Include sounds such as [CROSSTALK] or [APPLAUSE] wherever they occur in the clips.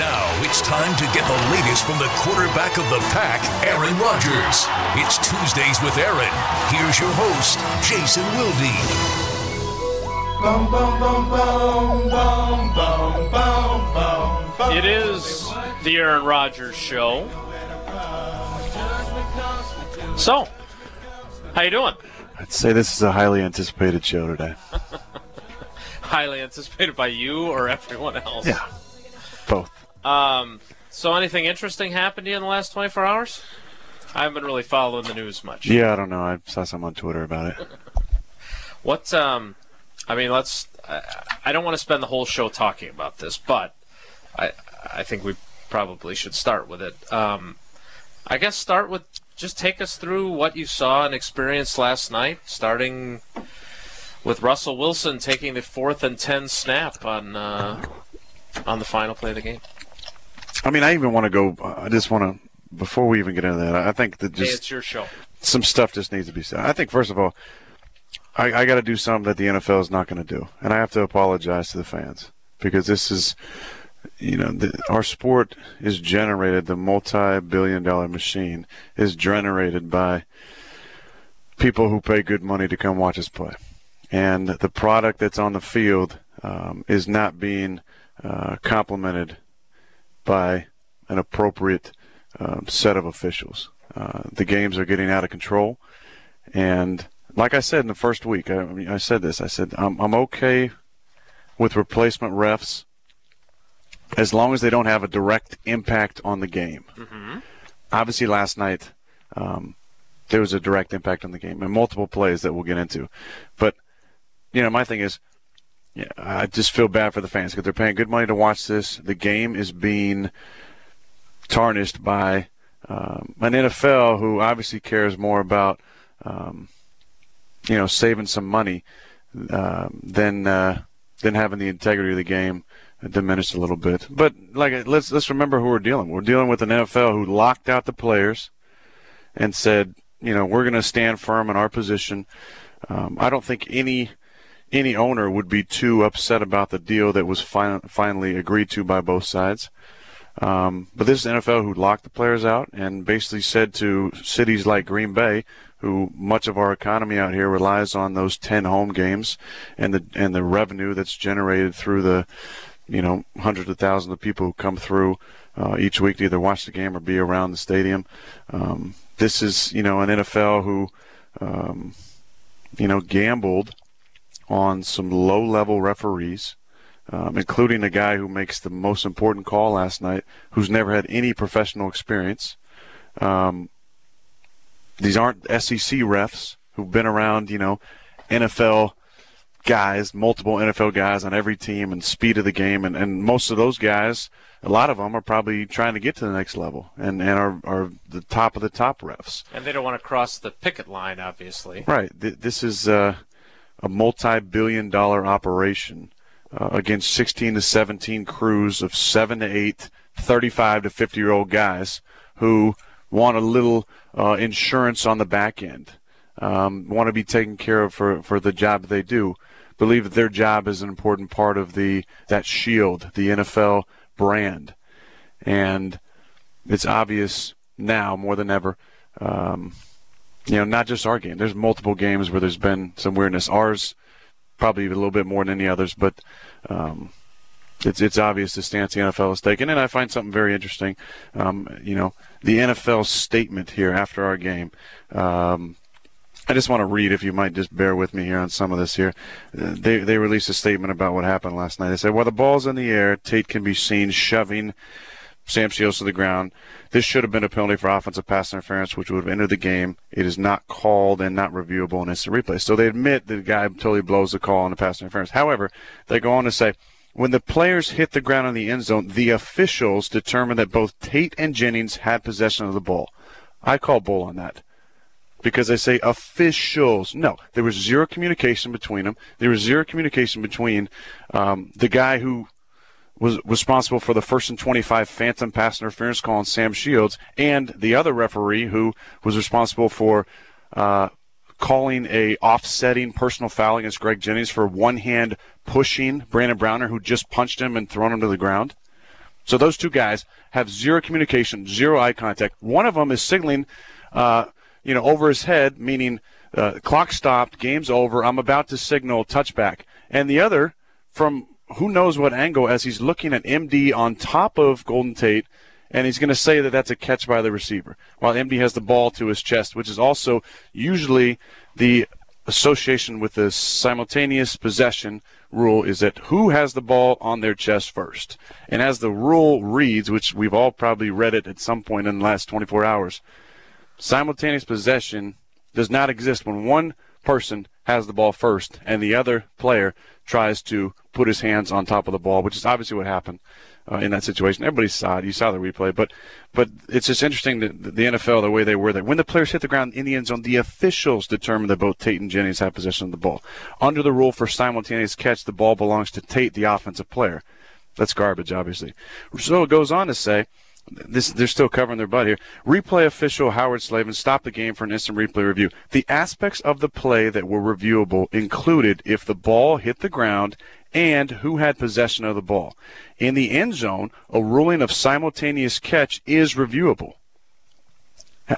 Now it's time to get the latest from the quarterback of the pack, Aaron Rodgers. It's Tuesdays with Aaron. Here's your host, Jason Wilde. It is the Aaron Rodgers show. So, how you doing? I'd say this is a highly anticipated show today. [LAUGHS] Highly anticipated by you or everyone else. Yeah, both. Um. So, anything interesting happened to you in the last 24 hours? I haven't been really following the news much. Yeah, I don't know. I saw some on Twitter about it. [LAUGHS] What? Um. I mean, let's. I, I don't want to spend the whole show talking about this, but I I think we probably should start with it. Um. I guess start with just take us through what you saw and experienced last night, starting with Russell Wilson taking the fourth and ten snap on uh, on the final play of the game. I mean, I even want to go. I just want to before we even get into that. I think that Hey, just it's your show. some stuff just needs to be said. I think first of all, I, I got to do something that the NFL is not going to do, and I have to apologize to the fans because this is, you know, the, our sport is generated. The multi-billion-dollar machine is generated by people who pay good money to come watch us play, and the product that's on the field um, is not being uh, complemented by an appropriate um, set of officials. Uh, the games are getting out of control, and like I said in the first week, I, I mean, I said this. I said I'm, I'm okay with replacement refs as long as they don't have a direct impact on the game. Obviously, last night um, there was a direct impact on the game and multiple plays that we'll get into. But you know, my thing is, yeah, I just feel bad for the fans because they're paying good money to watch this. The game is being tarnished by um, an NFL who obviously cares more about, um, you know, saving some money um, than uh, than having the integrity of the game diminished a little bit. But like, let's let's remember who we're dealing. with. We're dealing with an NFL who locked out the players and said, you know, we're going to stand firm in our position. Um, I don't think any any owner would be too upset about the deal that was fin- finally agreed to by both sides. Um, but this is NFL who locked the players out and basically said to cities like Green Bay, who much of our economy out here relies on those 10 home games and the and the revenue that's generated through the you know hundreds of thousands of people who come through uh, each week to either watch the game or be around the stadium. Um, this is you know an NFL who um, you know gambled on some low-level referees um, including a guy who makes the most important call last night, who's never had any professional experience. Um, these aren't SEC refs who've been around, you know, NFL guys, multiple NFL guys on every team and speed of the game. And, and most of those guys, a lot of them are probably trying to get to the next level and, and are, are the top of the top refs. And they don't want to cross the picket line, obviously. Right. This is uh, a multi-billion dollar operation uh, against 16 to 17 crews of 7 to 8, 35 to 50 year old guys who want a little uh, insurance on the back end, um, want to be taken care of for, for the job they do, believe that their job is an important part of the that shield, the NFL brand. And it's obvious now more than ever. Um, you know, not just our game. There's multiple games where there's been some weirdness. Ours probably a little bit more than any others, but um, it's it's obvious the stance the NFL has taken, and I find something very interesting. Um, you know, the NFL statement here after our game. Um, I just want to read, if you might just bear with me here on some of this here. They they released a statement about what happened last night. They said, while the ball's in the air, Tate can be seen shoving Sam Shields to the ground. This should have been a penalty for offensive pass interference, which would have ended the game. It is not called and not reviewable in instant replay. So they admit that the guy totally blows the call on the pass interference. However, they go on to say, when the players hit the ground in the end zone, the officials determined that both Tate and Jennings had possession of the ball. I call bull on that because they say officials. No, there was zero communication between them. There was zero communication between um, the guy who was responsible for the first and 25 phantom pass interference call on Sam Shields and the other referee who was responsible for uh, calling a offsetting personal foul against Greg Jennings for one hand pushing Brandon Browner who just punched him and thrown him to the ground. So those two guys have zero communication, zero eye contact. One of them is signaling, uh, you know, over his head, meaning uh, clock stopped, game's over. I'm about to signal touchback, and the other from who knows what angle as he's looking at MD on top of Golden Tate, and he's going to say that that's a catch by the receiver, while MD has the ball to his chest, which is also usually the association with the simultaneous possession rule is that who has the ball on their chest first. And as the rule reads, which we've all probably read it at some point in the last 24 hours, simultaneous possession does not exist when one person has the ball first and the other player tries to put his hands on top of the ball, which is obviously what happened uh, in that situation. Everybody saw it. You saw the replay, but but it's just interesting that the NFL the way they were that when the players hit the ground in the end zone, the officials determined that both Tate and Jennings have possession of the ball. Under the rule for simultaneous catch, the ball belongs to Tate, the offensive player. That's garbage, obviously. So it goes on to say this they're still covering their butt here. Replay official Howard Slavin stopped the game for an instant replay review. The aspects of the play that were reviewable included if the ball hit the ground and who had possession of the ball. In the end zone, a ruling of simultaneous catch is reviewable.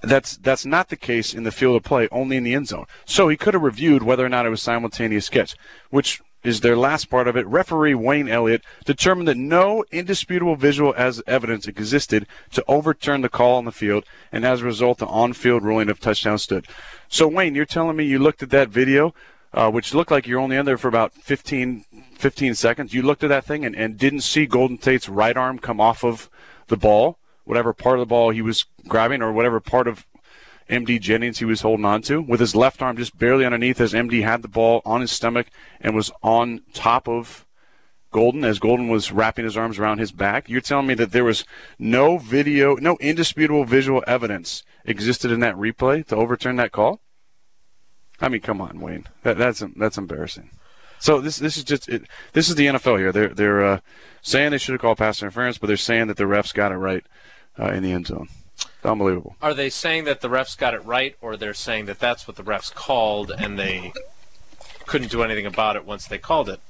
That's that's not the case in the field of play, only in the end zone. So he could have reviewed whether or not it was simultaneous catch, which is their last part of it. Referee Wayne Elliott determined that no indisputable visual as evidence existed to overturn the call on the field, and as a result, the on-field ruling of touchdown stood. So Wayne, you're telling me you looked at that video, uh, which looked like you're only in there for about 15, 15 seconds. You looked at that thing and, and didn't see Golden Tate's right arm come off of the ball, whatever part of the ball he was grabbing, or whatever part of MD Jennings he was holding on to with his left arm just barely underneath as MD had the ball on his stomach and was on top of Golden as Golden was wrapping his arms around his back. You're telling me that there was no video, no indisputable visual evidence existed in that replay to overturn that call? I mean, come on, Wayne. That, that's that's embarrassing. So this this is just it, this is the NFL here. They're they're uh, saying they should have called pass interference, but they're saying that the refs got it right uh, in the end zone. Unbelievable. Are they saying that the refs got it right, or they're saying that that's what the refs called and they couldn't do anything about it once they called it?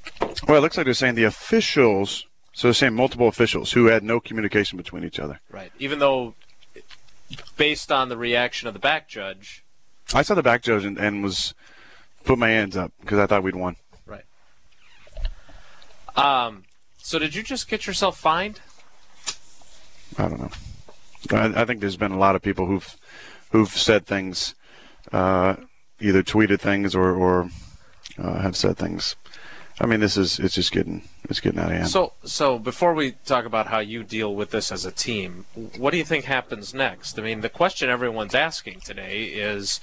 Well, it looks like they're saying the officials. So they're saying multiple officials who had no communication between each other. Right. Even though, based on the reaction of the back judge. I saw the back judge and, and was put my hands up because I thought we'd won. Right. Um. So did you just get yourself fined? I don't know. I, I, think there's been a lot of people who've who've said things, uh, either tweeted things or, or uh, have said things. I mean, this is it's just getting it's getting out of hand. So, so before we talk about how you deal with this as a team, what do you think happens next? I mean, the question everyone's asking today is,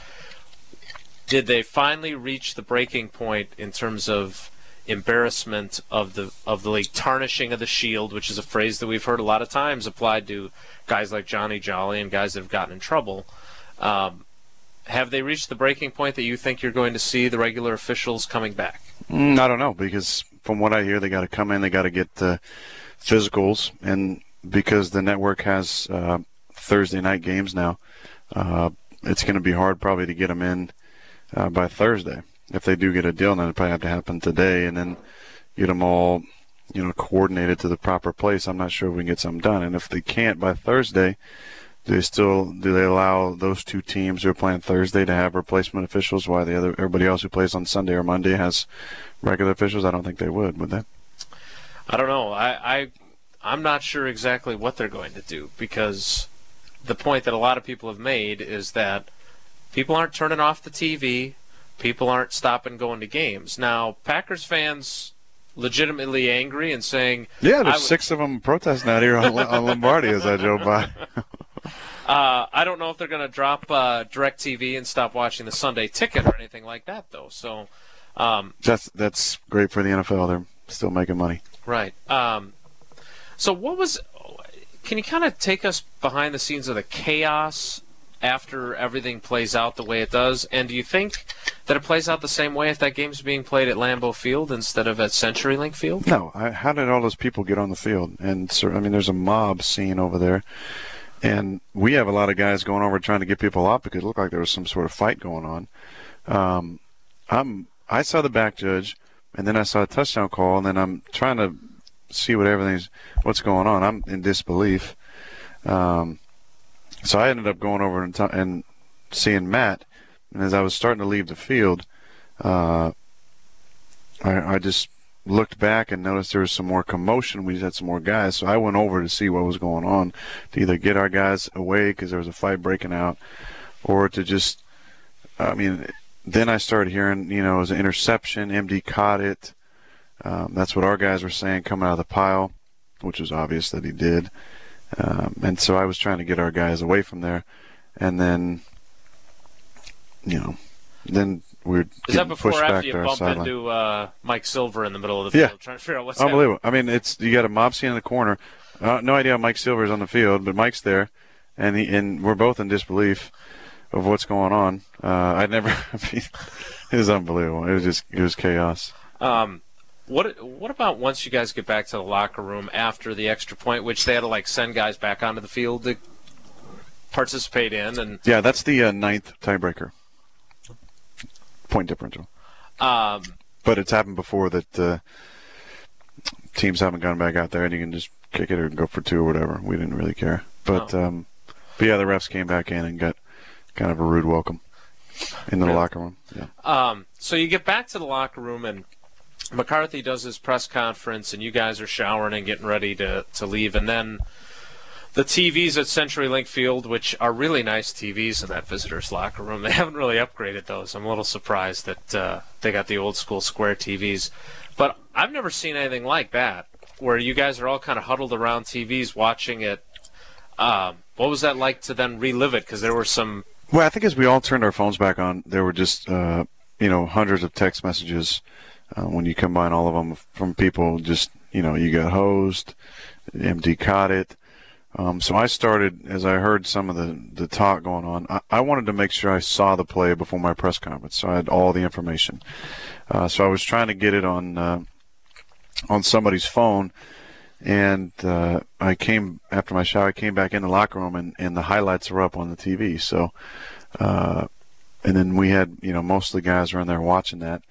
did they finally reach the breaking point in terms of embarrassment of the of the league, tarnishing of the shield, which is a phrase that we've heard a lot of times applied to guys like Johnny Jolly and guys that have gotten in trouble. Um, have they reached the breaking point that you think you're going to see the regular officials coming back? Mm, I don't know because from what I hear, they got to come in, they got to get the physicals, and because the network has uh, Thursday night games now, uh, it's going to be hard probably to get them in uh, by Thursday if they do get a deal, then it probably have to happen today, and then get them all, you know, coordinated to the proper place. I'm not sure if we can get something done, and if they can't by Thursday, do they still do they allow those two teams who are playing Thursday to have replacement officials while the other everybody else who plays on Sunday or Monday has regular officials? I don't think they would. Would they? I don't know. I, I I'm not sure exactly what they're going to do because the point that a lot of people have made is that people aren't turning off the TV people aren't stopping going to games. Now, Packers fans legitimately angry and saying, "Yeah, there's six of them protesting out here on, on Lombardi as I drove by." [LAUGHS] uh, I don't know if they're going to drop uh, Directv and stop watching the Sunday Ticket or anything like that, though. So um, that's that's great for the NFL. They're still making money. Right. Um, so what was? Can you kind of take us behind the scenes of the chaos after everything plays out the way it does? And do you think that it plays out the same way if that game's being played at Lambeau Field instead of at CenturyLink Field? No. I, how did all those people get on the field? And so, I mean, there's a mob scene over there. And we have a lot of guys going over trying to get people out because it looked like there was some sort of fight going on. Um, I'm I saw the back judge, and then I saw a touchdown call, and then I'm trying to see what everything's what's going on. I'm in disbelief. Um, so I ended up going over and, t- and seeing Matt, and as I was starting to leave the field, uh, I, I just looked back and noticed there was some more commotion. We had some more guys, so I went over to see what was going on, to either get our guys away because there was a fight breaking out, or to just, I mean, then I started hearing, you know, it was an interception. MD caught it. Um, that's what our guys were saying coming out of the pile, which was obvious that he did. Um, and so I was trying to get our guys away from there, and then, you know, then we are Is that before after you bump into uh, Mike Silver in the middle of the field, yeah. trying to figure out what's unbelievable? Happening. I mean, it's you got a mob scene in the corner. Uh, no idea how Mike Silver is on the field, but Mike's there, and he and we're both in disbelief of what's going on. Uh, I never. [LAUGHS] I mean, it was unbelievable. It was just it was chaos. Um, what what about once you guys get back to the locker room after the extra point, which they had to like send guys back onto the field to participate in, and yeah, that's the uh, ninth tiebreaker point differential. Um, but it's happened before that uh, teams haven't gone back out there, and you can just kick it or go for two or whatever. We didn't really care, but oh. um, but yeah, the refs came back in and got kind of a rude welcome in the really? locker room. Yeah. Um, so you get back to the locker room and. McCarthy does his press conference, and you guys are showering and getting ready to, to leave. And then the TVs at CenturyLink Field, which are really nice TVs in that visitors' locker room. [LAUGHS] They haven't really upgraded those. I'm a little surprised that uh, they got the old school square TVs. But I've never seen anything like that, where you guys are all kind of huddled around TVs watching it. Um, what was that like to then relive it? Because there were some. Well, I think as we all turned our phones back on, there were just uh, you know hundreds of text messages uh, when you combine all of them from people. Just you know, you got hosed, MD caught it. Um, so I started as I heard some of the, the talk going on. I, I, wanted to make sure I saw the play before my press conference, so I had all the information. Uh, so I was trying to get it on uh, on somebody's phone, and uh, I came after my shower. I came back in the locker room, and, and the highlights were up on the TV. So, uh, and then we had you know most of the guys were in there watching that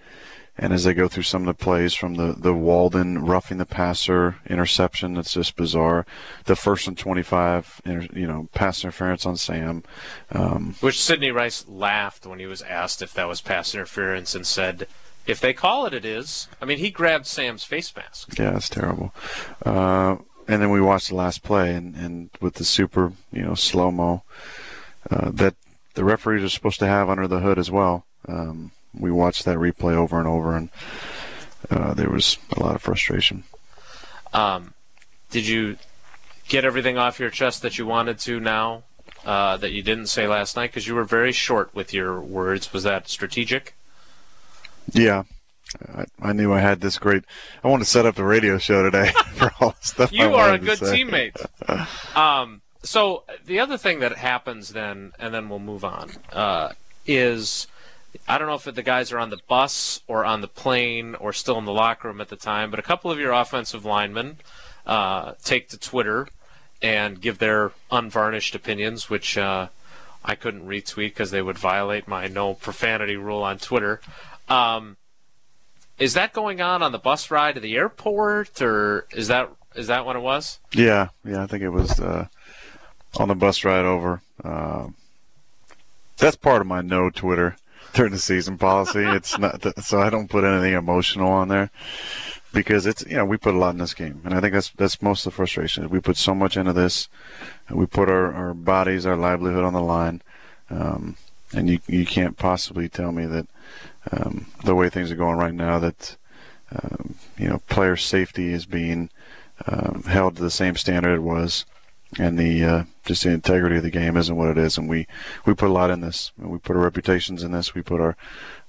and as they go through some of the plays from the, the Walden roughing the passer interception, that's just bizarre. The first and 25, you know, pass interference on Sam. Um, Which Sidney Rice laughed when he was asked if that was pass interference and said, if they call it, it is. I mean, he grabbed Sam's face mask. Yeah, it's terrible. Uh, and then we watched the last play, and, and with the super, you know, slow mo uh, that the referees are supposed to have under the hood as well. Um, we watched that replay over and over, and uh, there was a lot of frustration. Um, did you get everything off your chest that you wanted to now uh, that you didn't say last night? Because you were very short with your words. Was that strategic? Yeah. I, I knew I had this great. I want to set up the radio show today [LAUGHS] for all the stuff. You are a good teammate. [LAUGHS] um, so the other thing that happens then, and then we'll move on, uh, is I don't know if the guys are on the bus or on the plane or still in the locker room at the time, but a couple of your offensive linemen uh, take to Twitter and give their unvarnished opinions, which uh, I couldn't retweet because they would violate my no profanity rule on Twitter. Um, is that going on on the bus ride to the airport, or is that is that what it was? Yeah, yeah, I think it was uh, on the bus ride over. Uh, that's part of my no Twitter during the season policy. It's not so I don't put anything emotional on there because it's you know we put a lot in this game, and I think that's that's most of the frustration. We put so much into this, we put our, our bodies, our livelihood on the line, um, and you you can't possibly tell me that um, the way things are going right now that um, you know player safety is being um, held to the same standard it was and the uh, just the integrity of the game isn't what it is. And we we put a lot in this. We put our reputations in this. We put our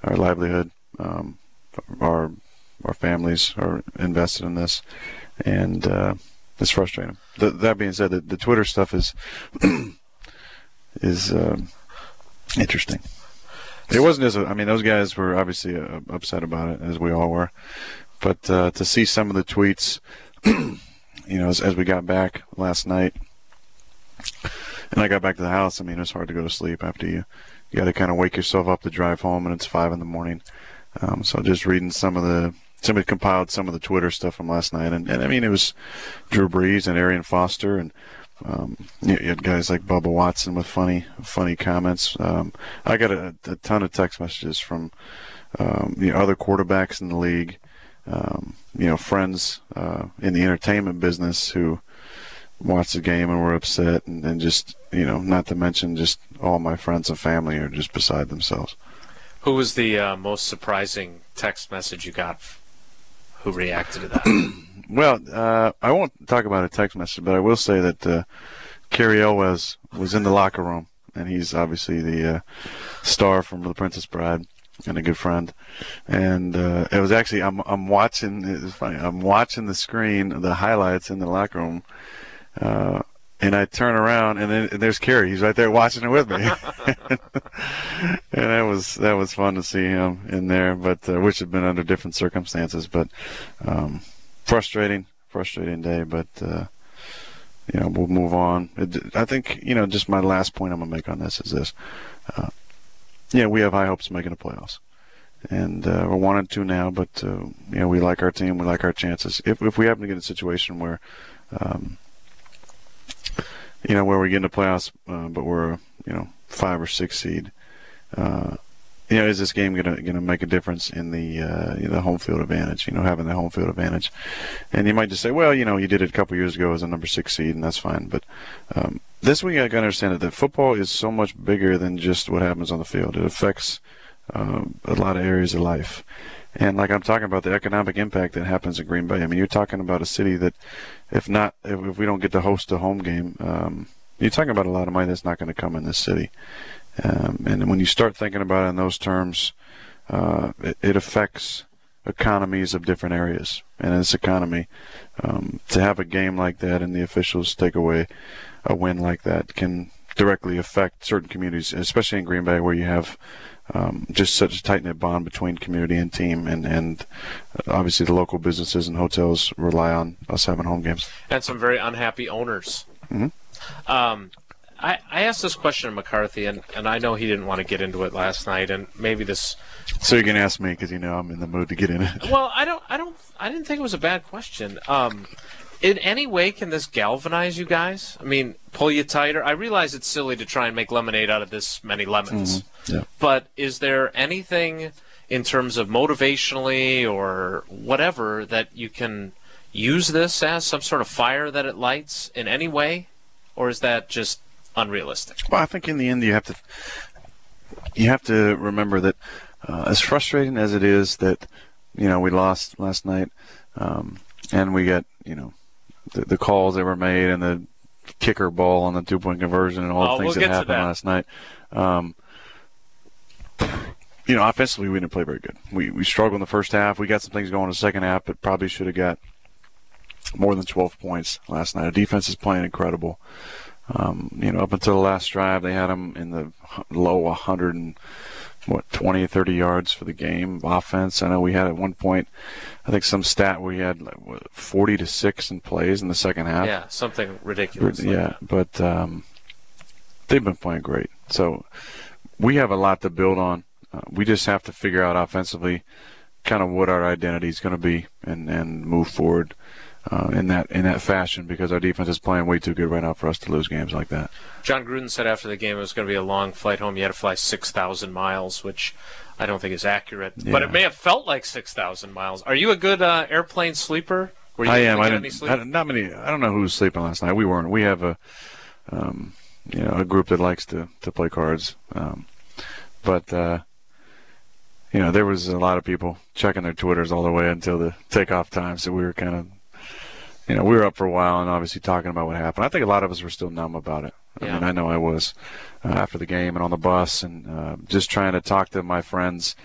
our livelihood, um, our our families are invested in this, and uh, it's frustrating. That being said, the, the Twitter stuff is [CLEARS THROAT] is uh, interesting. It wasn't as I mean, those guys were obviously uh, upset about it, as we all were. But uh, to see some of the tweets, [CLEARS THROAT] you know, as, as we got back last night, and I got back to the house. I mean, it's hard to go to sleep after you you got to kind of wake yourself up to drive home, and it's five in the morning. Um, so just reading some of the somebody compiled some of the Twitter stuff from last night, and, and I mean it was Drew Brees and Arian Foster, and um, you, you had guys like Bubba Watson with funny funny comments. Um, I got a, a ton of text messages from um, you know, other quarterbacks in the league, um, you know, friends uh, in the entertainment business who watched the game and were upset, and, and just you know, not to mention just all my friends and family are just beside themselves. Who was the uh, most surprising text message you got? Who reacted to that? [CLEARS THROAT] well, uh, I won't talk about a text message, but I will say that uh, Cary Elwes was in the locker room, and he's obviously the uh, star from The Princess Bride and a good friend. And uh, it was actually I'm I'm watching. It's funny. I'm watching the screen, the highlights in the locker room. Uh, and I turn around, and then and there's Cary. He's right there watching it with me, [LAUGHS] and that was that was fun to see him in there. But uh, which had been under different circumstances, but um, frustrating, frustrating day. But uh, you know, we'll move on. It, I think you know, just my last point I'm gonna make on this is this: uh, yeah, we have high hopes of making the playoffs, and uh, we're one and two now. But uh, you know, we like our team, we like our chances. If if we happen to get in a situation where, um, you know, where we get in the playoffs, uh, but we're you know five or six seed. Uh, you know, is this game gonna gonna make a difference in the uh, the home field advantage? You know, having the home field advantage, and you might just say, well, you know, you did it a couple years ago as a number six seed, and that's fine. But um, this week, I to understand that football is so much bigger than just what happens on the field. It affects um, a lot of areas of life, and like I'm talking about the economic impact that happens in Green Bay. I mean, you're talking about a city that, if not, if, we don't get to host a home game. Um, you're talking about a lot of money that's not going to come in this city. Um, and when you start thinking about it in those terms, uh, it, it, affects economies of different areas. And in this economy, um, to have a game like that and the officials take away a win like that can directly affect certain communities, especially in Green Bay, where you have um, just such a tight knit bond between community and team, and and obviously the local businesses and hotels rely on us having home games. And some very unhappy owners. Mm-hmm. Um, I, I asked this question to McCarthy, and, and I know he didn't want to get into it last night, and maybe this. So you're gonna ask me because you know I'm in the mood to get in it. Well, I don't, I don't, I didn't think it was a bad question. Um, in any way, can this galvanize you guys? I mean, pull you tighter. I realize it's silly to try and make lemonade out of this many lemons, mm-hmm. yeah. but is there anything in terms of motivationally or whatever that you can use this as some sort of fire that it lights in any way, or is that just unrealistic. Well, I think in the end you have to you have to remember that uh, as frustrating as it is that you know we lost last night, um, and we got you know the, the, calls that were made and the kicker ball and the two point conversion and all oh, the things we'll that happened that. last night. Um, you know, offensively we didn't play very good. We we struggled in the first half. We got some things going in the second half, but probably should have got more than 12 points last night. Our defense is playing incredible. Um, you know, up until the last drive, they had them in the low 100 and what 20 30 yards for the game offense. I know we had at one point, I think some stat we had like, what, 40 to six in plays in the second half. Yeah, something ridiculous. Yeah, like but um, they've been playing great. So we have a lot to build on. Uh, we just have to figure out offensively kind of what our identity is going to be and and move forward uh, in that in that fashion because our defense is playing way too good right now for us to lose games like that. Jon Gruden said after the game it was going to be a long flight home. You had to fly six thousand miles, which I don't think is accurate, yeah. but it may have felt like six thousand miles. Are you a good uh, airplane sleeper? I am. I didn't. I, not many. I don't know who was sleeping last night. We weren't. We have a, um, you know, a group that likes to to play cards, um, but. Uh, you know, there was a lot of people checking their Twitters all the way until the takeoff time, so we were kind of you know, we were up for a while and obviously talking about what happened. I think a lot of us were still numb about it. I yeah. mean, I know I was uh, after the game and on the bus and uh, just trying to talk to my friends.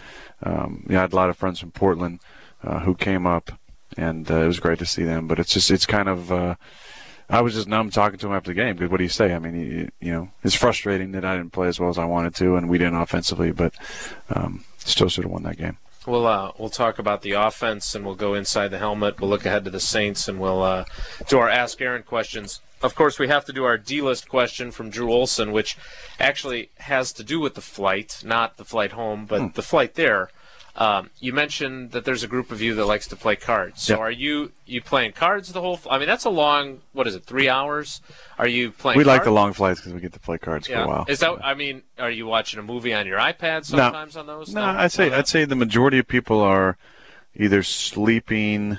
Um, yeah, I had a lot of friends from Portland uh, who came up, and uh, it was great to see them. But it's just, it's kind of, uh, I was just numb talking to him after the game. Because what do you say? I mean, you, you know, it's frustrating that I didn't play as well as I wanted to, and we didn't offensively, but um, still should have won that game. We'll uh, we'll talk about the offense and we'll go inside the helmet. We'll look ahead to the Saints and we'll uh, do our Ask Aaron questions. Of course, we have to do our D-list question from Drew Olson, which actually has to do with the flight, not the flight home, but hmm. the flight there. Um, you mentioned that there's a group of you that likes to play cards. So Yep. are you you playing cards the whole? I mean, that's a long. What is it? Three hours? Are you playing? We like the long flights because we get to play cards for a while. Is that? I mean, are you watching a movie on your iPad sometimes on those? No, I'd say I'd say the majority of people are either sleeping,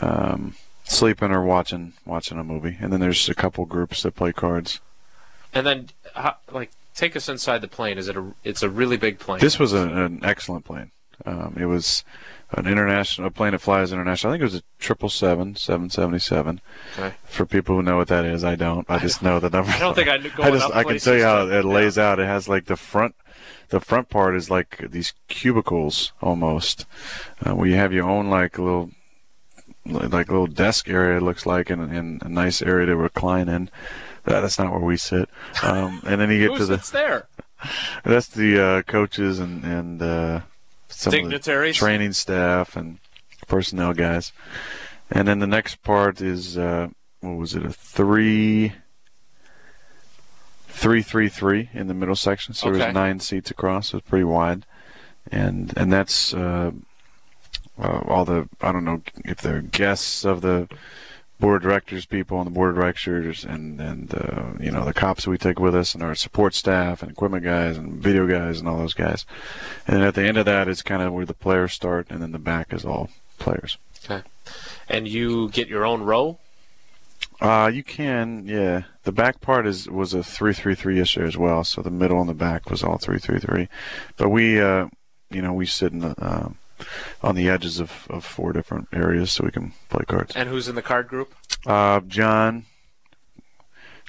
um, sleeping or watching watching a movie, and then there's a couple groups that play cards. And then, how, like, take us inside the plane. Is it a? It's a really big plane. This was a, an excellent plane. Um, it was an international a plane that flies international. I think it was a triple seven, seven seventy seven. Okay. For people who know what that is, I don't. I just know the number. I don't think I [LAUGHS] I just I can tell you how it lays yeah. out. It has like the front, the front part is like these cubicles almost, uh, where you have your own like little, like little desk area. It looks like and, and a nice area to recline in. That, that's not where we sit. Um, and then you get [LAUGHS] to the sits there? [LAUGHS] that's the uh, coaches and and uh, some of the Dignitaries? training staff and personnel guys. And then the next part is uh, what was it? A three, three, three, three in the middle section. So Okay. there's nine seats across. So it's pretty wide, and and that's uh, uh, all the I don't know if they're guests of the board of directors people on the board of directors and and uh, you know the cops we take with us and our support staff and equipment guys and video guys and all those guys and then at the end of that is kind of where the players start and then the back is all players Okay. And you get your own row. uh you can yeah the back part is was a 333 issue as well so the middle and the back was all 333 but we uh you know we sit in the um on the edges of, of four different areas so we can play cards And who's in the card group? uh john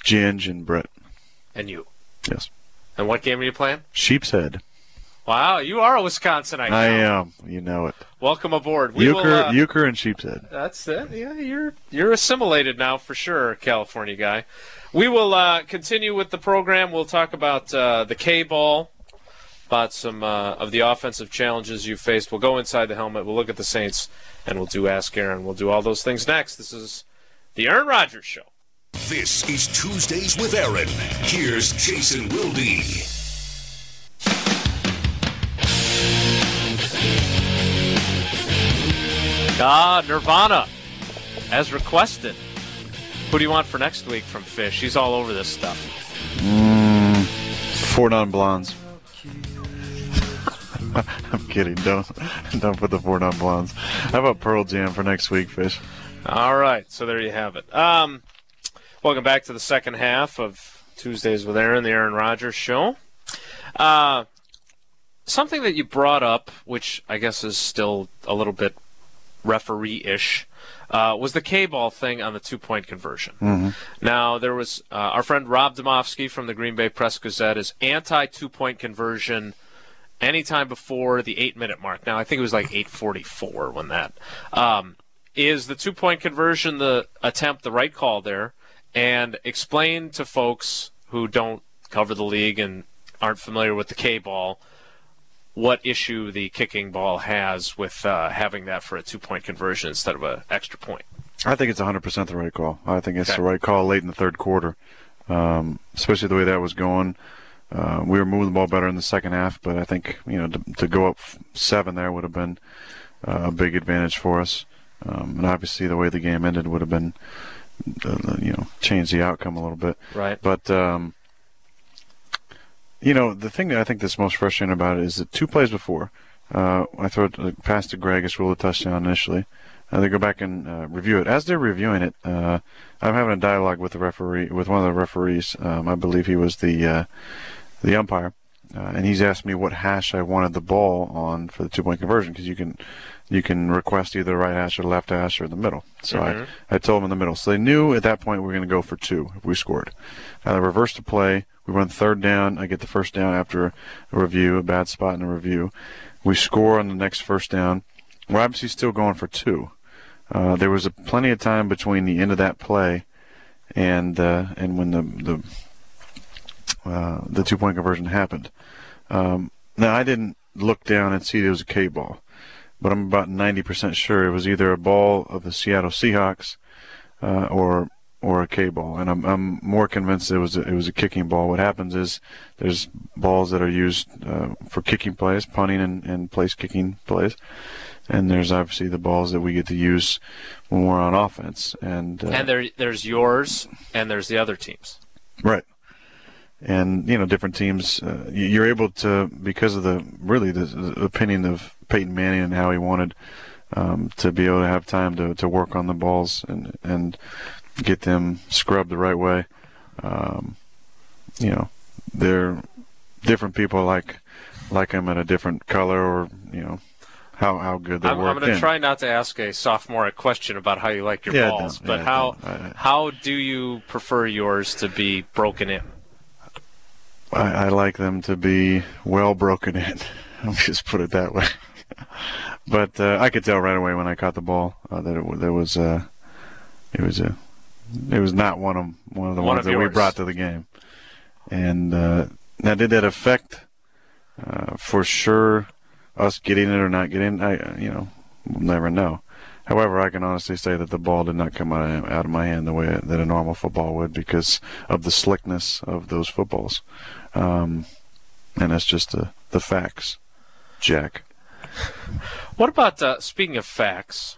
ginge and brett And you. yes And what game are you playing? Sheepshead Wow, you are a Wisconsinite. I am. You know it. Welcome aboard. We Euchre, will, uh, Euchre and Sheepshead. That's it. Yeah, you're you're assimilated now for sure, California guy. We will uh, continue with the program. We'll talk about uh, the K ball, about some uh, of the offensive challenges you faced. We'll go inside the helmet. We'll look at the Saints, and we'll do Ask Aaron. We'll do all those things next. This is the Aaron Rodgers Show. This is Tuesdays with Aaron. Here's Jason Wilde. Ah, Nirvana, as requested. Who do you want for next week from Fish? He's all over this stuff. Four non blondes. [LAUGHS] I'm kidding. Don't [LAUGHS] don't put the four non blondes. How about Pearl Jam for next week, Fish? All right, so there you have it. Um, welcome back to the second half of Tuesdays with Aaron, the Aaron Rodgers Show. Uh, something that you brought up, which I guess is still a little bit referee-ish, uh, was the K-ball thing on the two-point conversion. Now there was uh, our friend Rob Demovsky from the Green Bay Press Gazette is anti two-point conversion anytime before the eight-minute mark. Now I think it was like 8:44 when that. Um, is the two-point conversion the attempt the right call there? And explain to folks who don't cover the league and aren't familiar with the K-ball what issue the kicking ball has with uh, having that for a two-point conversion instead of an extra point. I think it's 100% the right call. I think it's Okay. the right call late in the third quarter, um, especially the way that was going. Uh, we were moving the ball better in the second half, but I think you know to, to go up seven there would have been uh, a big advantage for us. Um, and obviously, the way the game ended would have been, uh, you know, changed the outcome a little bit. Right. But um, you know, the thing that I think that's most frustrating about it is that two plays before, uh, I throw it uh, pass to Greg, it's ruled a touchdown initially. Uh, they go back and uh, review it. As they're reviewing it, uh, I'm having a dialogue with the referee, with one of the referees. Um, I believe he was the uh, the umpire, uh, and he's asked me what hash I wanted the ball on for the two point conversion because you can you can request either the right hash or left hash or the middle. So Mhm. I I told them in the middle. So they knew at that point we were going to go for two if we scored. They reversed the play. We run third down. I get the first down after a review, a bad spot in a review. We score on the next first down. We're obviously still going for two. Uh, there was a, plenty of time between the end of that play and uh, and when the the uh, the two point conversion happened. Um, now I didn't look down and see there was a K ball, but I'm about 90% sure it was either a ball of the Seattle Seahawks uh, or or a K ball, and I'm I'm more convinced it was a, it was a kicking ball. What happens is there's balls that are used uh, for kicking plays, punting and, and place kicking plays, and there's obviously the balls that we get to use when we're on offense. And uh, and there there's yours and there's the other teams. Right. And you know, different teams. Uh, you're able to because of the really the, the opinion of Peyton Manning and how he wanted um, to be able to have time to, to work on the balls and and get them scrubbed the right way. Um, you know, they're different people like like them in a different color or you know how how good they I'm. I'm going to try not to ask a sophomore a question about how you like your Yeah, balls, no, but yeah, how no, I- how do you prefer yours to be broken in? I, I like them to be well broken in. [LAUGHS] I'll just put it that way. [LAUGHS] but uh, I could tell right away when I caught the ball uh, that it, there was uh, it was a it was not one of one of the One ones of that we brought to the game. And uh, now, did that affect uh, for sure us getting it or not getting? it? I you know we'll never know. However, I can honestly say that the ball did not come out of, out of my hand the way that a normal football would because of the slickness of those footballs. Um, and that's just the, the facts, Jack. What about uh, speaking of facts?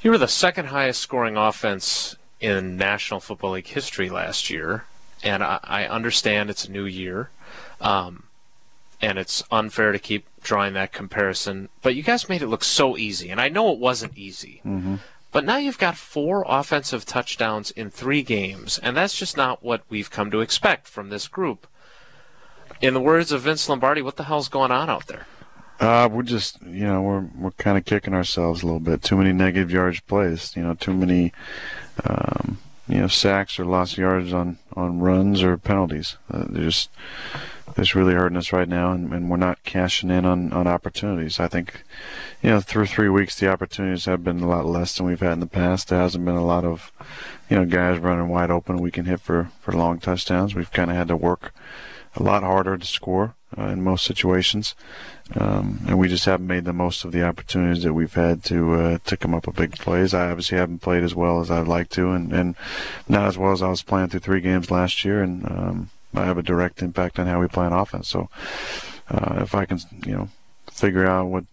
You were the second highest scoring offense in National Football League history last year, and I, I understand it's a new year, um, and it's unfair to keep drawing that comparison. But you guys made it look so easy, and I know it wasn't easy. Mm-hmm. But now you've got four offensive touchdowns in three games, and that's just not what we've come to expect from this group. In the words of Vince Lombardi, what the hell's going on out there? Uh, we're just, you know, we're we're kind of kicking ourselves a little bit. Too many negative yards plays. You know, too many, um, you know, sacks or lost yards on on runs or penalties. Uh, they're just it's really hurting us right now, and, and we're not cashing in on on opportunities. I think, you know, through three weeks, the opportunities have been a lot less than we've had in the past. There hasn't been a lot of, you know, guys running wide open. We can hit for for long touchdowns. We've kind of had to work a lot harder to score uh, in most situations, um, and we just haven't made the most of the opportunities that we've had to uh, to come up with big plays. I obviously haven't played as well as I'd like to, and, and not as well as I was playing through three games last year, and um, have a direct impact on how we play on offense. So uh, if I can, you know, figure out what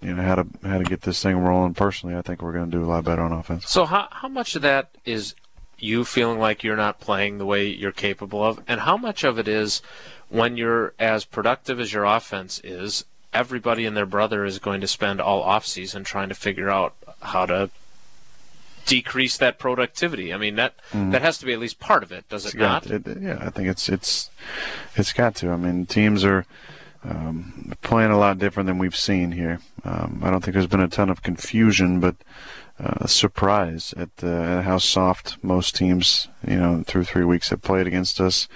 you know how to how to get this thing rolling personally, I think we're going to do a lot better on offense. So how how much of that is you feeling like you're not playing the way you're capable of, and how much of it is when you're as productive as your offense is, everybody and their brother is going to spend all off season trying to figure out how to decrease that productivity. I mean that that has to be at least part of it, does it It's got- not? it- yeah, I think it's it's it's got to. I mean, teams are um, playing a lot different than we've seen here. Um, I don't think there's been a ton of confusion, but uh, surprise at, uh, at how soft most teams, you know, through three weeks have played against us.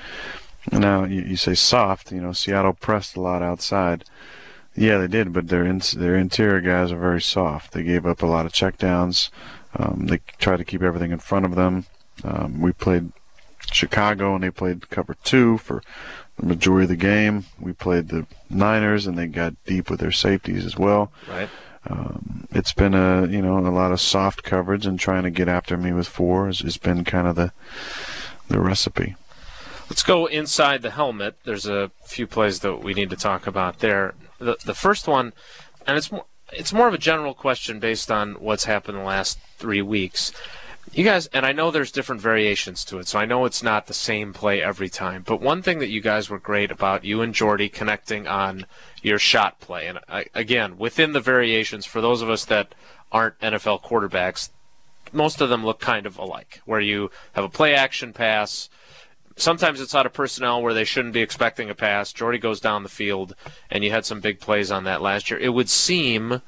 Now you, you say soft, you know, Seattle pressed a lot outside. Yeah, they did, but their in, their interior guys are very soft. They gave up a lot of checkdowns. Um, they try to keep everything in front of them. Um, we played Chicago and they played cover two for the majority of the game. We played the Niners and they got deep with their safeties as well. Right. Um, it's been a you know a lot of soft coverage and trying to get after me with four has, has been kind of the the recipe. Let's go inside the helmet. There's a few plays that we need to talk about there. The the first one, and it's more it's more of a general question based on what's happened the last three weeks. You guys, and I know there's different variations to it, so I know it's not the same play every time. But one thing that you guys were great about, you and Jordy connecting on your shot play, and I, again, within the variations, for those of us that aren't NFL quarterbacks, most of them look kind of alike, where you have a play action pass, sometimes it's out of personnel where they shouldn't be expecting a pass. Jordy goes down the field, and you had some big plays on that last year. It would seem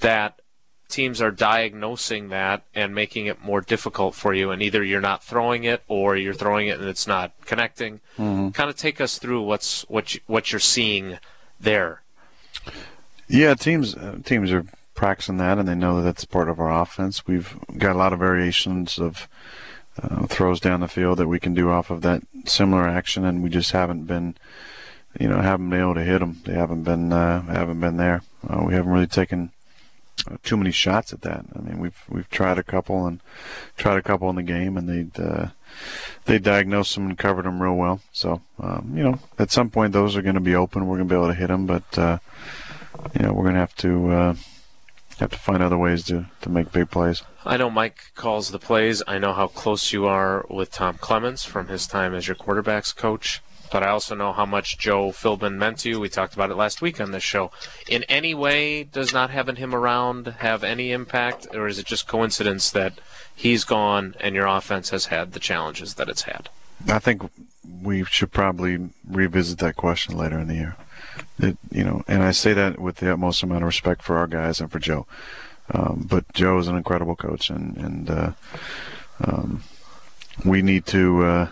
that teams are diagnosing that and making it more difficult for you, and either you're not throwing it or you're throwing it and it's not connecting. Kind of take us through what's what you, what you're seeing there. Yeah, teams uh, teams are practicing that, and they know that that's part of our offense. We've got a lot of variations of uh, throws down the field that we can do off of that similar action, and we just haven't been, you know, haven't been able to hit them. They haven't been uh, haven't been there. Uh, we haven't really taken too many shots at that. I mean, we've we've tried a couple and tried a couple in the game, and they uh, they diagnosed them and covered them real well. So um, you know, at some point those are going to be open. We're going to be able to hit them, but uh, you know, we're going to have to uh, have to find other ways to to make big plays. I know Mike calls the plays. I know how close you are with Tom Clements from his time as your quarterbacks coach but I also know how much Joe Philbin meant to you. We talked about it last week on this show. In any way, does not having him around have any impact, or is it just coincidence that he's gone and your offense has had the challenges that it's had? I think we should probably revisit that question later in the year. It, you know, and I say that with the utmost amount of respect for our guys and for Joe. Um, but Joe is an incredible coach, and and uh, um, we need to. Uh,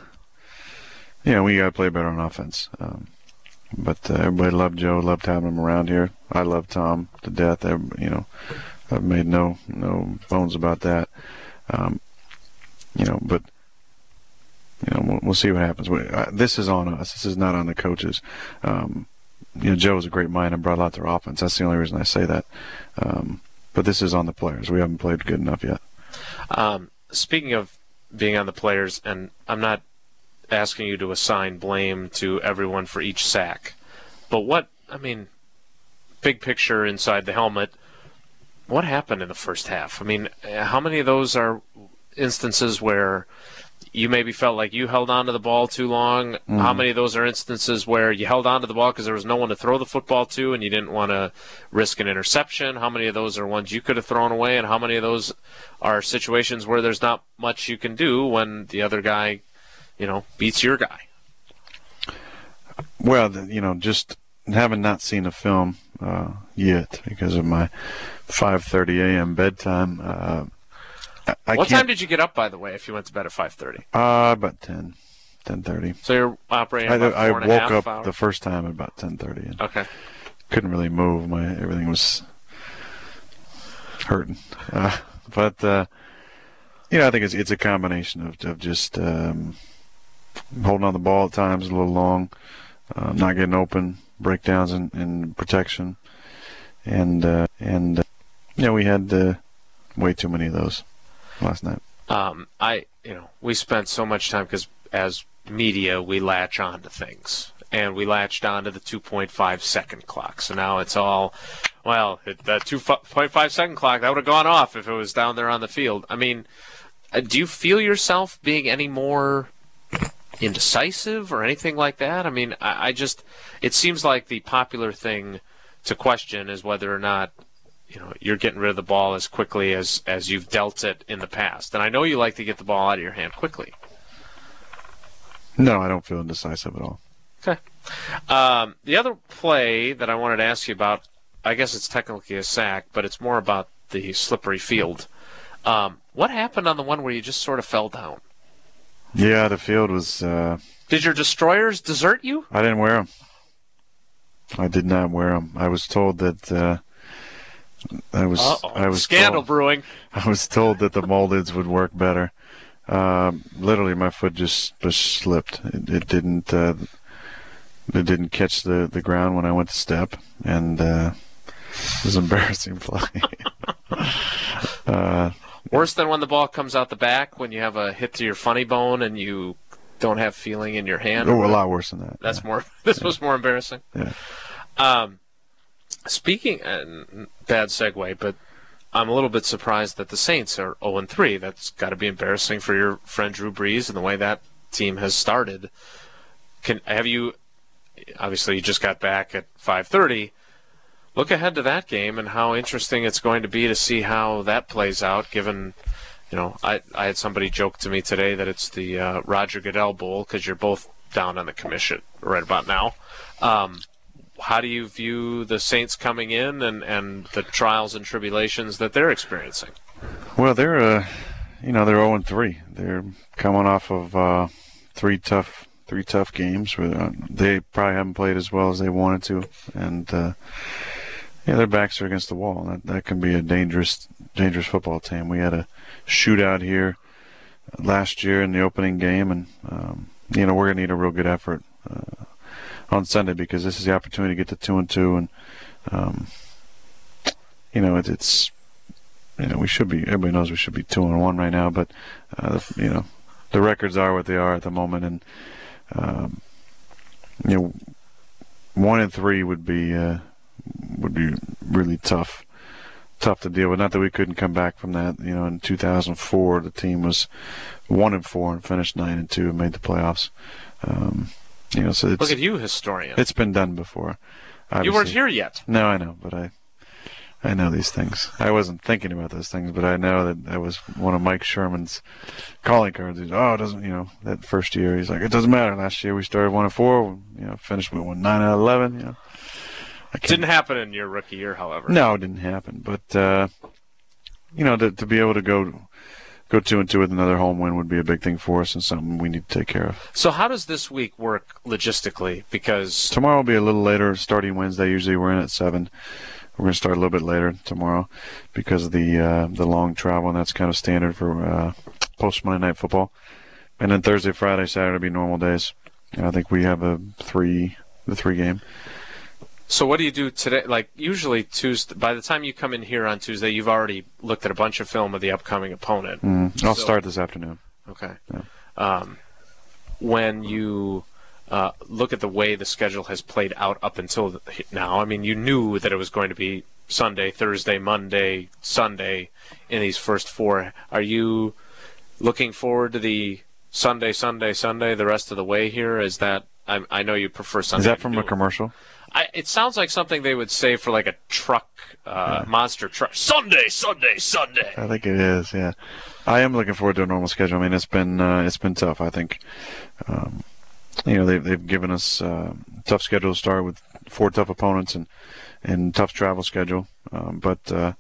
yeah, we got to play better on offense. Um, but uh, everybody loved Joe, loved having him around here. I love Tom to death. you know, I've made no no bones about that. Um, you know, but you know, we'll, we'll see what happens. We, uh, this is on us. This is not on the coaches. Um, you know, Joe was a great mind and brought a lot to our offense. That's the only reason I say that. Um, but this is on the players. We haven't played good enough yet. Um, speaking of being on the players, and I'm not asking you to assign blame to everyone for each sack. But what, I mean, big picture inside the helmet, what happened in the first half? I mean, how many of those are instances where you maybe felt like you held on to the ball too long? Mm. How many of those are instances where you held on to the ball because there was no one to throw the football to and you didn't want to risk an interception? How many of those are ones you could have thrown away? And how many of those are situations where there's not much you can do when the other guy you know, beats your guy. Well, you know, just having not seen a film uh, yet because of my 5:30 a.m. bedtime. Uh, I, what time did you get up, by the way, if you went to bed at 5:30? Uh, about 10, 10:30. So you're operating. I, I woke up hours? the first time at about 10:30. Okay. Couldn't really move. My everything was hurting, uh, but uh, you know, I think it's it's a combination of of just. Um, holding on the ball at times a little long, uh, not getting open, breakdowns in, in protection, and uh, and uh, yeah, we had uh, way too many of those last night. Um, I you know we spent so much time because as media we latch on to things and we latched on to the 2.5 second clock. So now it's all, well, it, the 2.5 second clock that would have gone off if it was down there on the field. I mean, uh, do you feel yourself being any more indecisive or anything like that? I mean, I, I just it seems like the popular thing to question is whether or not you know you're getting rid of the ball as quickly as as you've dealt it in the past. And I know you like to get the ball out of your hand quickly. No, I don't feel indecisive at all. Okay. Um, the other play that I wanted to ask you about, I guess it's technically a sack, but it's more about the slippery field. Um, what happened on the one where you just sort of fell down? Yeah, the field was. Uh, did your destroyers desert you? I didn't wear them. I did not wear them. I was told that. Uh, I was. Uh-oh. I was scandal told, brewing. [LAUGHS] I was told that the moldeds would work better. Uh, literally, my foot just just slipped. It, it didn't. Uh, it didn't catch the, the ground when I went to step, and uh, it was [LAUGHS] embarrassing play. [LAUGHS] uh, Worse than when the ball comes out the back when you have a hit to your funny bone and you don't have feeling in your hand. Oh, a lot worse than that. That's yeah. more. This yeah. was more embarrassing. Yeah. Um, speaking, uh, bad segue, but I'm a little bit surprised that the Saints are 0 3. That's got to be embarrassing for your friend Drew Brees and the way that team has started. Can have you? Obviously, you just got back at 5:30 look ahead to that game and how interesting it's going to be to see how that plays out. Given, you know, I I had somebody joke to me today that it's the uh, Roger Goodell Bowl because you're both down on the commission right about now. Um, how do you view the Saints coming in and, and the trials and tribulations that they're experiencing? Well, they're uh, you know they're 0 3. They're coming off of uh, three tough three tough games. Where, uh, they probably haven't played as well as they wanted to, and uh, yeah, their backs are against the wall. That that can be a dangerous dangerous football team. We had a shootout here last year in the opening game, and um, you know we're gonna need a real good effort uh, on Sunday because this is the opportunity to get to two and two, and um, you know it, it's you know we should be. Everybody knows we should be two and one right now, but uh, you know the records are what they are at the moment, and um, you know one and three would be uh, would be really tough tough to deal with. Not that we couldn't come back from that. You know, in 2004, the team was one and four and finished nine and two and made the playoffs. Um, you know, so look at you, historian. It's been done before. Obviously. You weren't here yet. No, I know, but I I know these things. I wasn't thinking about those things, but I know that that was one of Mike Sherman's calling cards. He's, oh, it doesn't, you know, that first year, he's like, it doesn't matter. Last year we started one and four, you know, finished with one nine out of eleven. You know, didn't happen in your rookie year, however. No, it didn't happen. But uh, you know, to to be able to go go two and two with another home win would be a big thing for us and something we need to take care of. So how does this week work logistically? Because tomorrow will be a little later, starting Wednesday. Usually we're in at seven. We're going to start a little bit later tomorrow because of the uh, the long travel, and that's kind of standard for uh, post Monday Night Football. And then Thursday, Friday, Saturday will be normal days. And I think we have a three the three game. So what do you do today? Like usually Tuesday. By the time you come in here on Tuesday, you've already looked at a bunch of film of the upcoming opponent. Mm, I'll so, start this afternoon. Okay. Yeah. Um, when you uh, look at the way the schedule has played out up until now. I mean, you knew that it was going to be Sunday, Thursday, Monday, Sunday in these first four. Are you looking forward to the Sunday, Sunday, Sunday the rest of the way here? Is that I, I know you prefer Sunday. Is that from a commercial? I, it sounds like something they would say for like a truck, uh, yeah. monster truck. Sunday, Sunday, Sunday. I think it is. Yeah, I am looking forward to a normal schedule. I mean, it's been uh, it's been tough. I think. Um, you know, they've, they've given us uh, tough schedule to start with four tough opponents and, and tough travel schedule. Um, but, uh,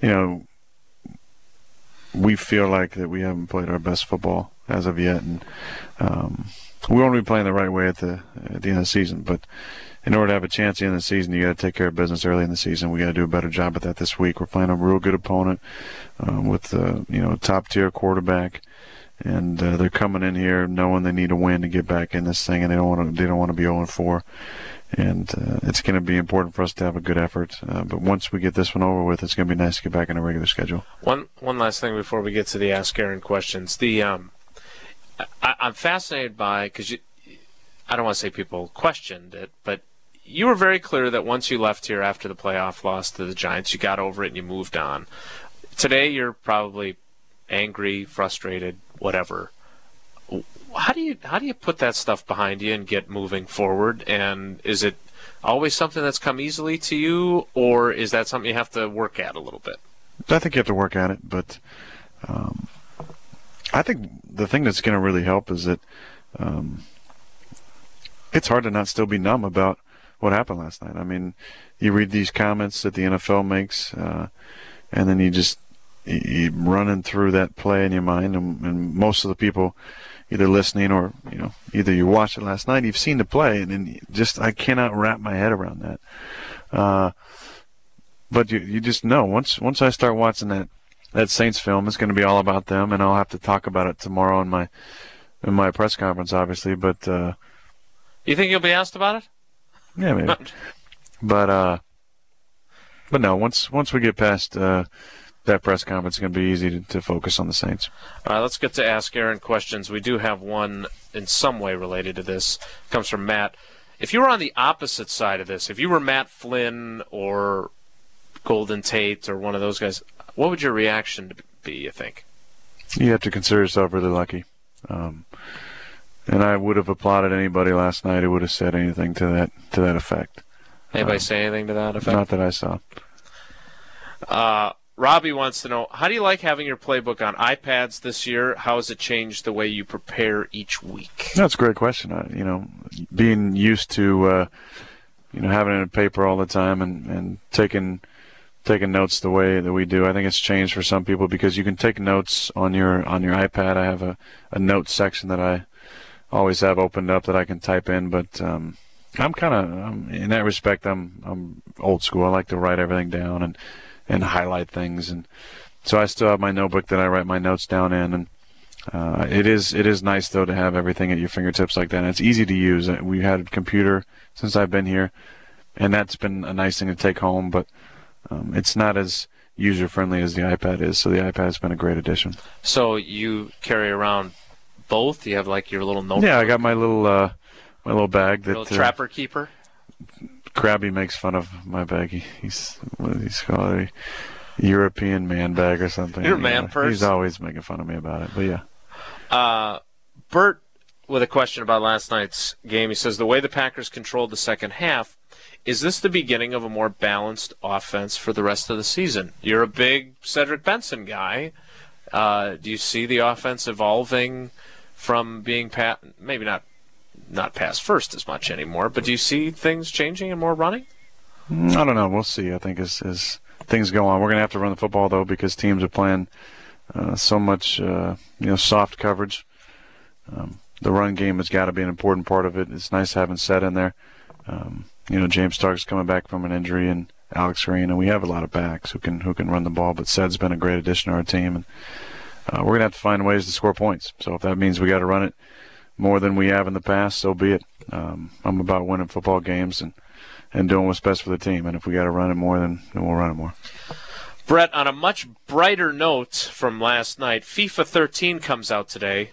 you know, we feel like that we haven't played our best football as of yet. And um, we want to be playing the right way at the, at the end of the season. But in order to have a chance in the season, you got to take care of business early in the season. We got to do a better job at that this week. We're playing a real good opponent um, with, uh, you know, top tier quarterback and uh, they're coming in here knowing they need a win to get back in this thing, and they don't want to they don't want to be 0 4. And uh, it's going to be important for us to have a good effort. Uh, but once we get this one over with, it's going to be nice to get back in a regular schedule. One one last thing before we get to the Ask Aaron questions. The um, I, I'm fascinated by because you. I don't want to say people questioned it, but you were very clear that once you left here after the playoff loss to the Giants, you got over it and you moved on. Today, you're probably angry, frustrated, whatever. How do you how do you put that stuff behind you and get moving forward? And is it always something that's come easily to you, or is that something you have to work at a little bit? I think you have to work at it, but um, I think the thing that's going to really help is that um, it's hard to not still be numb about what happened last night. I mean, you read these comments that the NFL makes, uh, and then you just you running through that play in your mind, and, and, most of the people either listening or you know either you watched it last night, you've seen the play, and, then just I cannot wrap my head around that. Uh, but you you just know once once I start watching that that Saints film, it's going to be all about them, and I'll have to talk about it tomorrow in my in my press conference, obviously. But uh, you think you'll be asked about it? Yeah, maybe. but uh, but no, once once we get past. Uh, that press conference is going to be easy to, to, focus on the Saints. All right, let's get to ask Aaron questions. We do have one in some way related to this. It comes from Matt. If you were on the opposite side of this, if you were Matt Flynn or Golden Tate or one of those guys, what would your reaction be? You think? You have to consider yourself really lucky. Um, and I would have applauded anybody last night who would have said anything to that to that effect. Anybody um, say anything to that effect? Not that I saw. Uh, Robbie wants to know how do you like having your playbook on iPads this year? How has it changed the way you prepare each week? That's a great question. I, you know, being used to uh, you know having it in paper all the time and and taking taking notes the way that we do. I think it's changed for some people because you can take notes on your on your iPad. I have a a note section that I always have opened up that I can type in, but um, I'm kind of um, in that respect. I'm I'm old school. I like to write everything down and and highlight things. And so I still have my notebook that I write my notes down in. And uh, it is it is nice though to have everything at your fingertips like that. And it's easy to use. Uh, we had a computer since I've been here, and that's been a nice thing to take home. But um, it's not as user friendly as the iPad is. So the iPad has been a great addition. So you carry around both? You have like your little notebook? Yeah, I got my little uh, my little bag that little trapper keeper? Krabby makes fun of my bag. He, he's what he's called a European man bag or something. Your man know. purse? He's always making fun of me about it. But yeah, Uh, Bert, with a question about last night's game, he says the way the Packers controlled the second half, is this the beginning of a more balanced offense for the rest of the season? You're a big Cedric Benson guy. Uh, do you see the offense evolving from being pat, maybe not not pass first as much anymore, but do you see things changing and more running? Mm, I don't know. We'll see. I think as as things go on, we're gonna have to run the football though because teams are playing uh, so much uh, you know soft coverage. Um, the run game has got to be an important part of it. It's nice having Ced in there. Um, you know, James Starks coming back from an injury, and Alex Green, and we have a lot of backs who can who can run the ball. But Ced's been a great addition to our team, and uh, we're gonna have to find ways to score points. So if that means we got to run it more than we have in the past, so be it. Um, I'm about winning football games and and doing what's best for the team. And if we got to run it more, then, then we'll run it more. Brett, on a much brighter note from last night, FIFA 13 comes out today.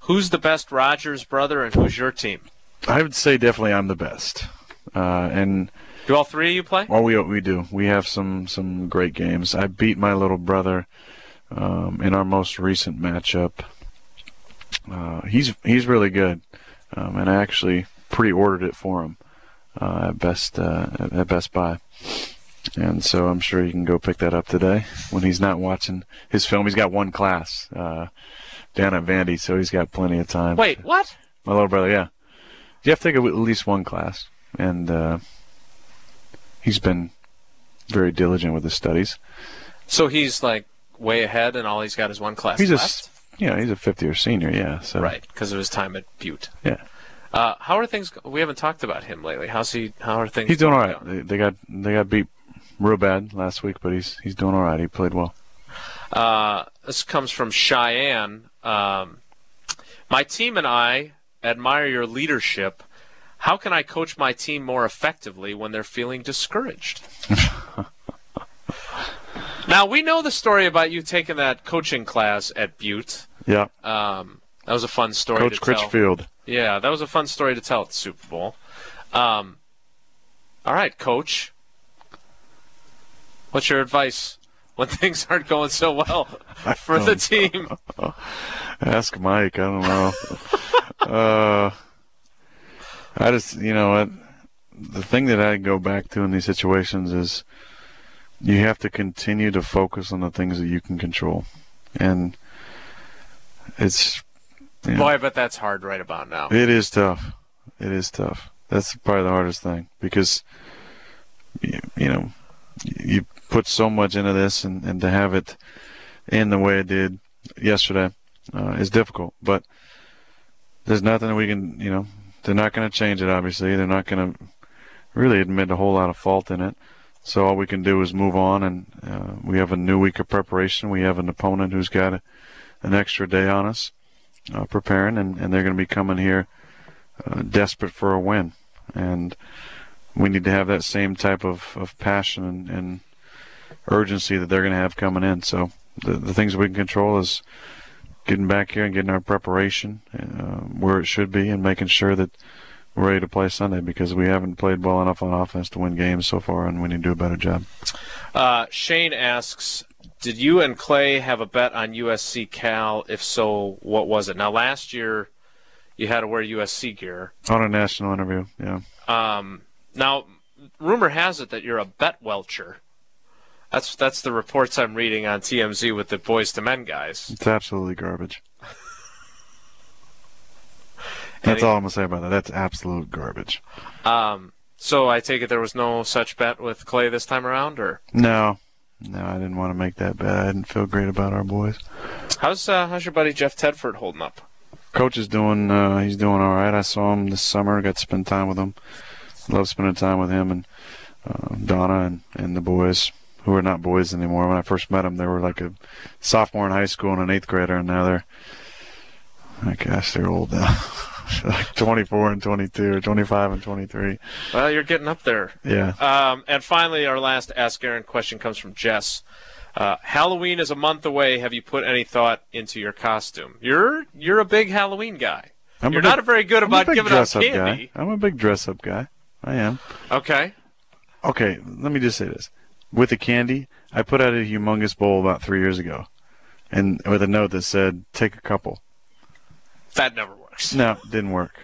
Who's the best Rodgers brother, and who's your team? I would say definitely I'm the best. Uh, and Do all three of you play? well, we we do. We have some some great games. I beat my little brother um, in our most recent matchup. Uh, he's he's really good, um, and I actually pre-ordered it for him uh, at Best uh, at Best Buy. And so I'm sure you can go pick that up today when he's not watching his film. He's got one class uh, down at Vandy, so he's got plenty of time. Wait, what? My little brother, yeah. You have to take at least one class, and uh, he's been very diligent with his studies. So he's like way ahead, and all he's got is one class He's a, left. you know, he's a fifth year senior, yeah. So Right, because of his time at Butte. yeah, Uh, how are things? We haven't talked about him lately. How's he? How are things? he's doing all right. They, they got they got beat real bad last week, but he's he's doing all right. He played well. Uh, this comes from Cheyenne. Um, my team and I admire your leadership. How can I coach my team more effectively when they're feeling discouraged? [LAUGHS] now we know the story about you taking that coaching class at Butte. Yeah, Um, that was a fun story Coach to tell. Critchfield. Yeah, that was a fun story to tell at the Super Bowl. Um, all right, Coach. What's your advice when [LAUGHS] things aren't going so well for the team? [LAUGHS] Ask Mike. I don't know. [LAUGHS] uh, I just, you know what? The thing that I go back to in these situations is you have to continue to focus on the things that you can control. And it's, Yeah. Boy, I bet that's hard right about now. it is tough. It is tough. That's probably the hardest thing because, you, you know, you put so much into this and, and to have it in the way it did yesterday uh, is difficult. But there's nothing that we can, you know, they're not going to change it, obviously. They're not going to really admit a whole lot of fault in it. So all we can do is move on, and uh, we have a new week of preparation. We have an opponent who's got a, an extra day on us uh, preparing, and, and they're going to be coming here uh, desperate for a win. And we need to have that same type of, of passion and, and urgency that they're going to have coming in. So the, the things we can control is getting back here and getting our preparation uh, where it should be and making sure that ready to play Sunday because we haven't played well enough on offense to win games so far, and we need to do a better job. Uh, Shane asks, did you and Clay have a bet on USC Cal? If so, what was it? Now, last year you had to wear USC gear. On a national interview, yeah. Um, now, rumor has it that you're a bet welcher. That's that's the reports I'm reading on TMZ with the Boyz II Men guys. It's absolutely garbage. That's all I'm gonna say about that. That's absolute garbage. Um, so I take it there was no such bet with Clay this time around, or No, no, I didn't want to make that bet. I didn't feel great about our boys. how's uh, how's your buddy Jeff Tedford holding up? Coach is doing. Uh, he's doing all right. I saw him this summer. Got to spend time with him. Love spending time with him and uh, Donna and, and the boys who are not boys anymore. When I first met them, they were like a sophomore in high school and an eighth grader, and now they're. Oh gosh, they're old now. [LAUGHS] like [LAUGHS] 24 and 22, or 25 and 23. Well, you're getting up there. Yeah. Um, and finally, our last Ask Aaron question comes from Jess. Uh, Halloween is a month away. Have you put any thought into your costume? You're you're a big Halloween guy. I'm you're big, not very good I'm about giving out up candy. guy. I'm a big dress up guy. I am. Okay. Okay, let me just say this. With the candy, I put out a humongous bowl about three years ago, and with a note that said, "Take a couple." That never works. No, didn't work.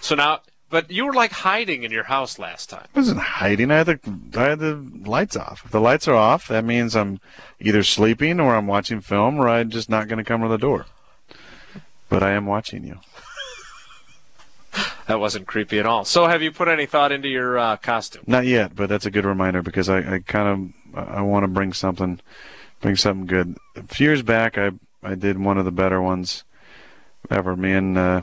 So now, but you were like hiding in your house last time. I wasn't hiding. I had the I had the lights off. If the lights are off, that means I'm either sleeping or I'm watching film, or I'm just not going to come to the door. But I am watching you. That wasn't creepy at all. So, have you put any thought into your uh, costume? Not yet, but that's a good reminder because I, I kind of I want to bring something, bring something good. A few years back, I I did one of the better ones ever. Me and uh,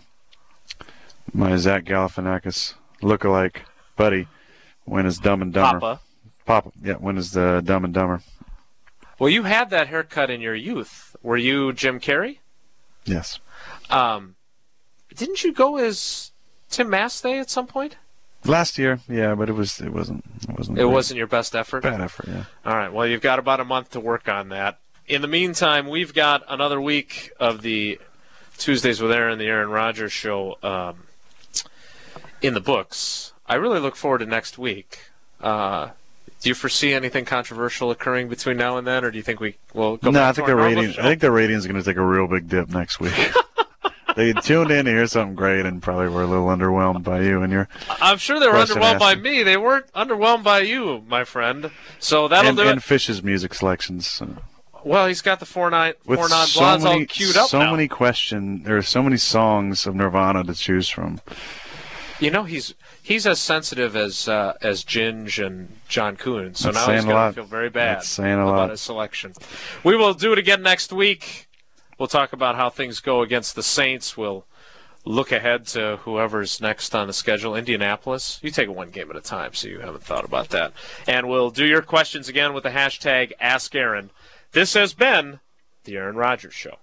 my Zach Galifianakis look-alike buddy went as Dumb and Dumber. Papa. Papa, yeah, went as the Dumb and Dumber. Well, you had that haircut in your youth. Were you Jim Carrey? Yes, Um, didn't you go as Tim Masthay at some point? last year, yeah, but it was it wasn't it wasn't It wasn't your best effort. bad effort. Yeah. All right. Well, you've got about a month to work on that. In the meantime, we've got another week of the Tuesdays with Aaron, the Aaron Rodgers show, um, in the books. I really look forward to next week. Uh, do you foresee anything controversial occurring between now and then, or do you think we will go no, back I to think the normal rating. show? I think the ratings are going to take a real big dip next week. [LAUGHS] they tuned in to hear something great and probably were a little underwhelmed by you and your I'm sure they were underwhelmed by me. They weren't underwhelmed by you, my friend. So that'll and, do and it. Fish's music selections. So, Well, he's got the four nine With four non so blondes many, all queued up so now. many question. There are so many songs of Nirvana to choose from. You know, he's he's as sensitive as uh, as Ginge and John Kuhn, so That's now he's going to feel very bad about lot. his selection. We will do it again next week. We'll talk about how things go against the Saints. We'll look ahead to whoever's next on the schedule. Indianapolis. You take it one game at a time, so you haven't thought about that. And we'll do your questions again with the hashtag Ask Aaron. This has been the Aaron Rodgers Show.